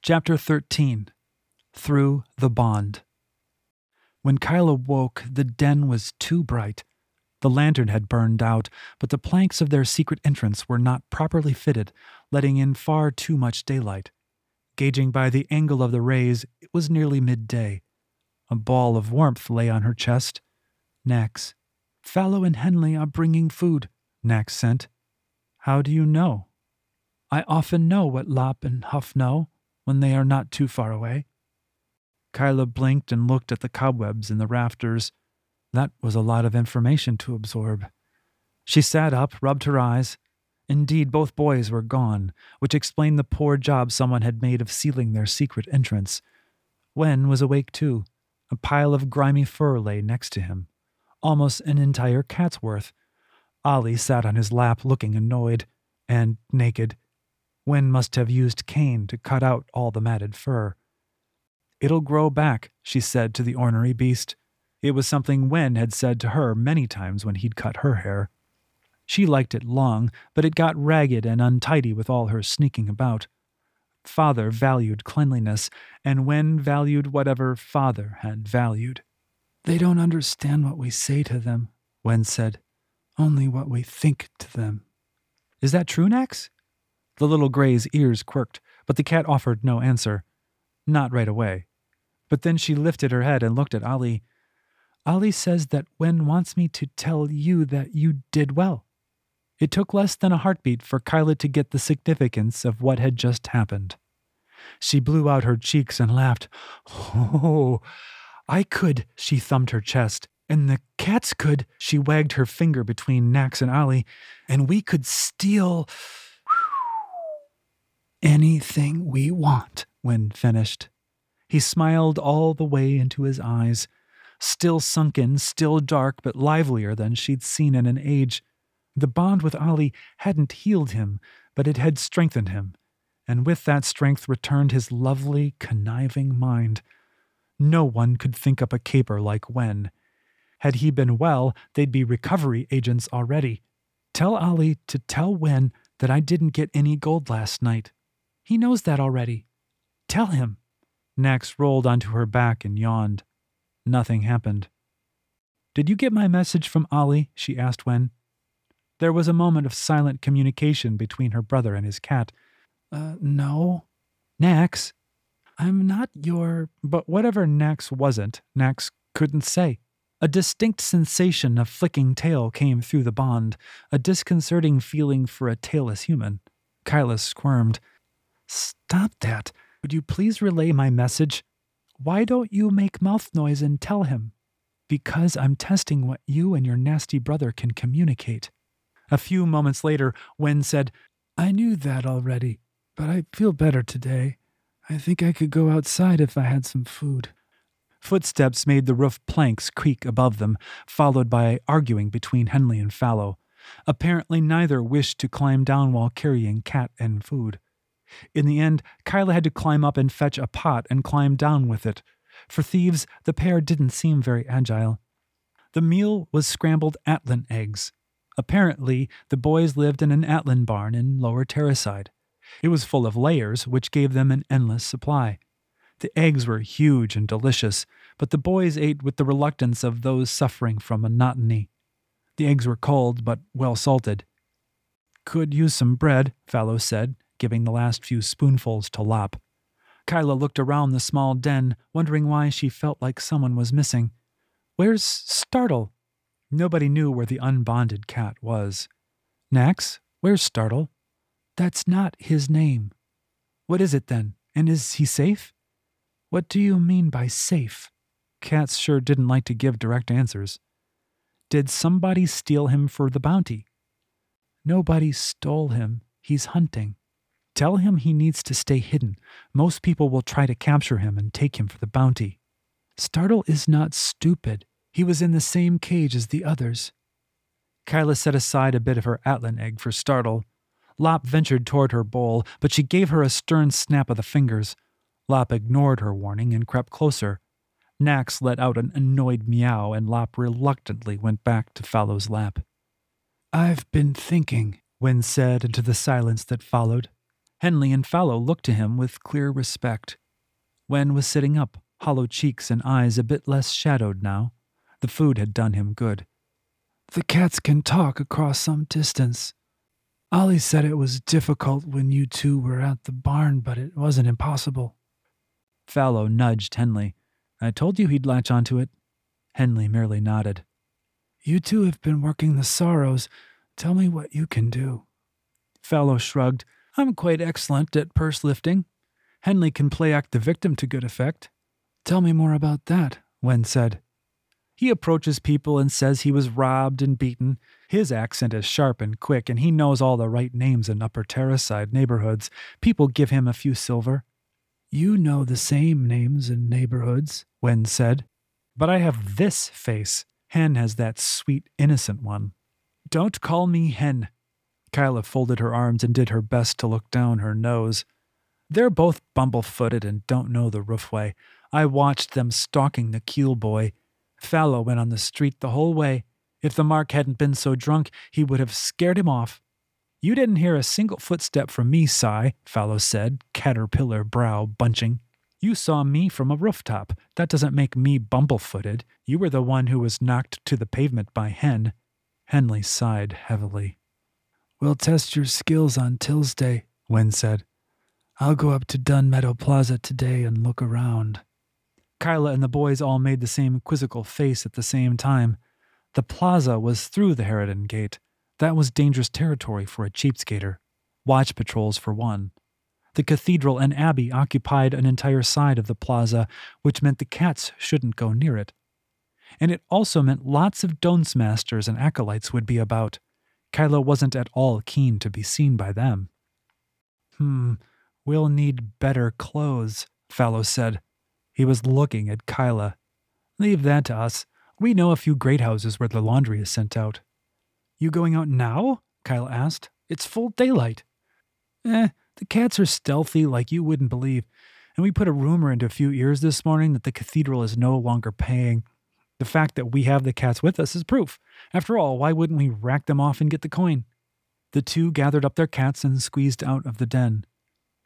Chapter 13 Through the Bond. When Kyla woke, the den was too bright. The lantern had burned out, but the planks of their secret entrance were not properly fitted, letting in far too much daylight. Gauging by the angle of the rays, it was nearly midday. A ball of warmth lay on her chest. Nax. Fallow and Henley are bringing food, Nax sent. How do you know? I often know what Lop and Huff know when they are not too far away. Kyla blinked and looked at the cobwebs in the rafters. That was a lot of information to absorb. She sat up, rubbed her eyes. Indeed, both boys were gone, which explained the poor job someone had made of sealing their secret entrance. Wen was awake too. A pile of grimy fur lay next to him, almost an entire cat's worth. Ollie sat on his lap looking annoyed and naked. Wen must have used cane to cut out all the matted fur. It'll grow back, she said to the ornery beast. It was something Wen had said to her many times when he'd cut her hair. She liked it long, but it got ragged and untidy with all her sneaking about. Father valued cleanliness, and Wen valued whatever father had valued. They don't understand what we say to them, Wen said, only what we think to them. Is that true, Nax? The little gray's ears quirked, but the cat offered no answer. Not right away. But then she lifted her head and looked at Ollie. Ollie says that Wen wants me to tell you that you did well. It took less than a heartbeat for Kyla to get the significance of what had just happened. She blew out her cheeks and laughed. Oh, I could, she thumbed her chest, and the cats could, she wagged her finger between Nax and Ollie, and we could steal anything we want when finished. He smiled all the way into his eyes, still sunken, still dark, but livelier than she'd seen in an age. The bond with Ollie hadn't healed him, but it had strengthened him, and with that strength returned his lovely, conniving mind. No one could think up a caper like Wen. Had he been well, they'd be recovery agents already. Tell Ollie to tell Wen that I didn't get any gold last night. He knows that already. Tell him. Nax rolled onto her back and yawned. Nothing happened. Did you get my message from Ollie? she asked Wen. There was a moment of silent communication between her brother and his cat. Uh, no. Nax, I'm not your. But whatever Nax wasn't, Nax couldn't say. A distinct sensation of flicking tail came through the bond, a disconcerting feeling for a tailless human. Kyla squirmed. Stop that. Would you please relay my message? Why don't you make mouth noise and tell him? Because I'm testing what you and your nasty brother can communicate. A few moments later, Wen said, I knew that already, but I feel better today. I think I could go outside if I had some food. Footsteps made the roof planks creak above them, followed by arguing between Henley and Fallow. Apparently, neither wished to climb down while carrying cat and food. In the end, Kyla had to climb up and fetch a pot and climb down with it. For thieves, the pair didn't seem very agile. The meal was scrambled Atlan eggs. Apparently, the boys lived in an Atlan barn in Lower Terracide. It was full of layers, which gave them an endless supply. The eggs were huge and delicious, but the boys ate with the reluctance of those suffering from monotony. The eggs were cold, but well salted. Could use some bread, Fallow said, giving the last few spoonfuls to Lop. Kyla looked around the small den, wondering why she felt like someone was missing. Where's Startle? Nobody knew where the unbonded cat was. Nax, where's Startle? That's not his name. What is it then? And is he safe? What do you mean by safe? Cats sure didn't like to give direct answers. Did somebody steal him for the bounty? Nobody stole him. He's hunting. Tell him he needs to stay hidden. Most people will try to capture him and take him for the bounty. Startle is not stupid. He was in the same cage as the others. Kyla set aside a bit of her Atlan egg for Startle. Lop ventured toward her bowl, but she gave her a stern snap of the fingers. Lop ignored her warning and crept closer. Nax let out an annoyed meow, and Lop reluctantly went back to Fallow's lap. I've been thinking, Wen said into the silence that followed. Henley and Fallow looked to him with clear respect. Wen was sitting up, hollow cheeks and eyes a bit less shadowed now. The food had done him good. The cats can talk across some distance. Ollie said it was difficult when you two were at the barn, but it wasn't impossible. Fallow nudged Henley. I told you he'd latch onto it. Henley merely nodded. You two have been working the sorrows. Tell me what you can do. Fallow shrugged. I'm quite excellent at purse lifting. Henley can play act the victim to good effect. Tell me more about that, Wen said. He approaches people and says he was robbed and beaten. His accent is sharp and quick, and he knows all the right names in Upper Terracide neighborhoods. People give him a few silver. You know the same names and neighborhoods, Wen said. But I have this face. Hen has that sweet, innocent one. Don't call me Hen. Kyla folded her arms and did her best to look down her nose. They're both bumble-footed and don't know the roofway. I watched them stalking the keel boy. Fallow went on the street the whole way. If the mark hadn't been so drunk, he would have scared him off. You didn't hear a single footstep from me, Cy, Fallow said, caterpillar brow bunching. You saw me from a rooftop. That doesn't make me bumble-footed. You were the one who was knocked to the pavement by Hen. Henley sighed heavily. We'll test your skills on Tillsday, Wen said. I'll go up to Dunn Meadow Plaza today and look around. Kyla and the boys all made the same quizzical face at the same time. The plaza was through the Harridan Gate. That was dangerous territory for a cheapskater. Watch patrols, for one. The cathedral and abbey occupied an entire side of the plaza, which meant the cats shouldn't go near it. And it also meant lots of Dons masters and acolytes would be about. Kyla wasn't at all keen to be seen by them. Hmm, we'll need better clothes, Fallow said. He was looking at Kyla. Leave that to us. We know a few great houses where the laundry is sent out. You going out now? Kyla asked. It's full daylight. Eh, the cats are stealthy like you wouldn't believe, and we put a rumor into a few ears this morning that the cathedral is no longer paying. The fact that we have the cats with us is proof. After all, why wouldn't we rack them off and get the coin? The two gathered up their cats and squeezed out of the den.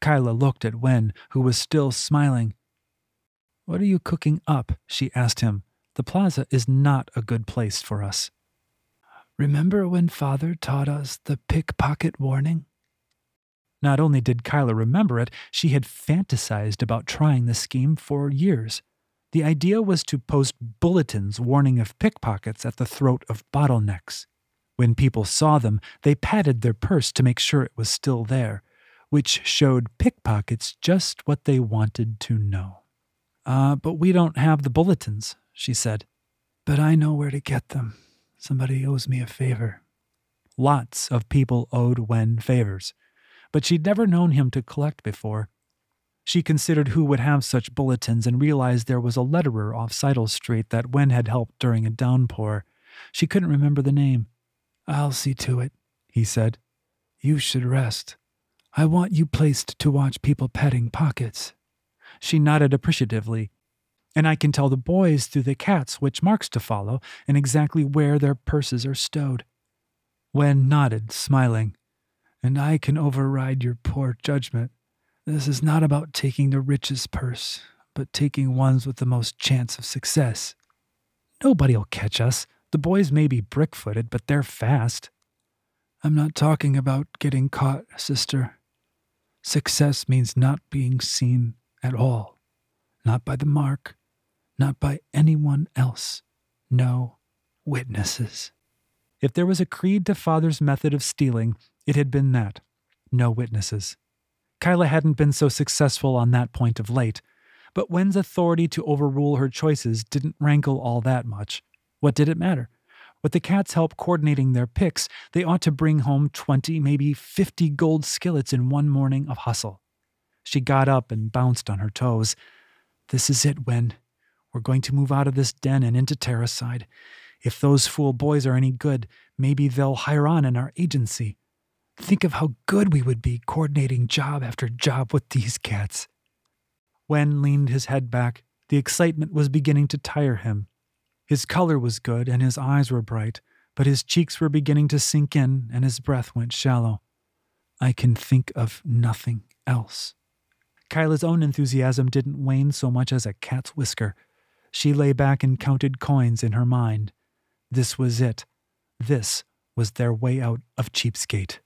Kyla looked at Wen, who was still smiling. What are you cooking up? she asked him. The plaza is not a good place for us. Remember when Father taught us the pickpocket warning? Not only did Kyla remember it, she had fantasized about trying the scheme for years. The idea was to post bulletins warning of pickpockets at the throat of bottlenecks. When people saw them, they patted their purse to make sure it was still there, which showed pickpockets just what they wanted to know. Uh, but we don't have the bulletins, she said. But I know where to get them. Somebody owes me a favor. Lots of people owed Wen favors but she'd never known him to collect before. She considered who would have such bulletins and realized there was a letterer off Seidel Street that Wen had helped during a downpour. She couldn't remember the name. I'll see to it, he said. You should rest. I want you placed to watch people petting pockets. She nodded appreciatively. And I can tell the boys through the cats which marks to follow and exactly where their purses are stowed. Wen nodded, smiling and I can override your poor judgment. This is not about taking the richest purse, but taking ones with the most chance of success. Nobody'll catch us. The boys may be brick footed, but they're fast. I'm not talking about getting caught, sister. Success means not being seen at all, not by the mark, not by anyone else. No witnesses. If there was a creed to Father's method of stealing, it had been that. No witnesses. Kyla hadn't been so successful on that point of late, but Wen's authority to overrule her choices didn't rankle all that much. What did it matter? With the cat's help coordinating their picks, they ought to bring home 20, maybe 50 gold skillets in one morning of hustle. She got up and bounced on her toes. This is it, Wen. We're going to move out of this den and into Terracide. If those fool boys are any good, maybe they'll hire on in our agency. Think of how good we would be coordinating job after job with these cats. Wen leaned his head back. The excitement was beginning to tire him. His color was good and his eyes were bright, but his cheeks were beginning to sink in and his breath went shallow. I can think of nothing else. Kyla's own enthusiasm didn't wane so much as a cat's whisker. She lay back and counted coins in her mind. This was it. This was their way out of Cheapskate.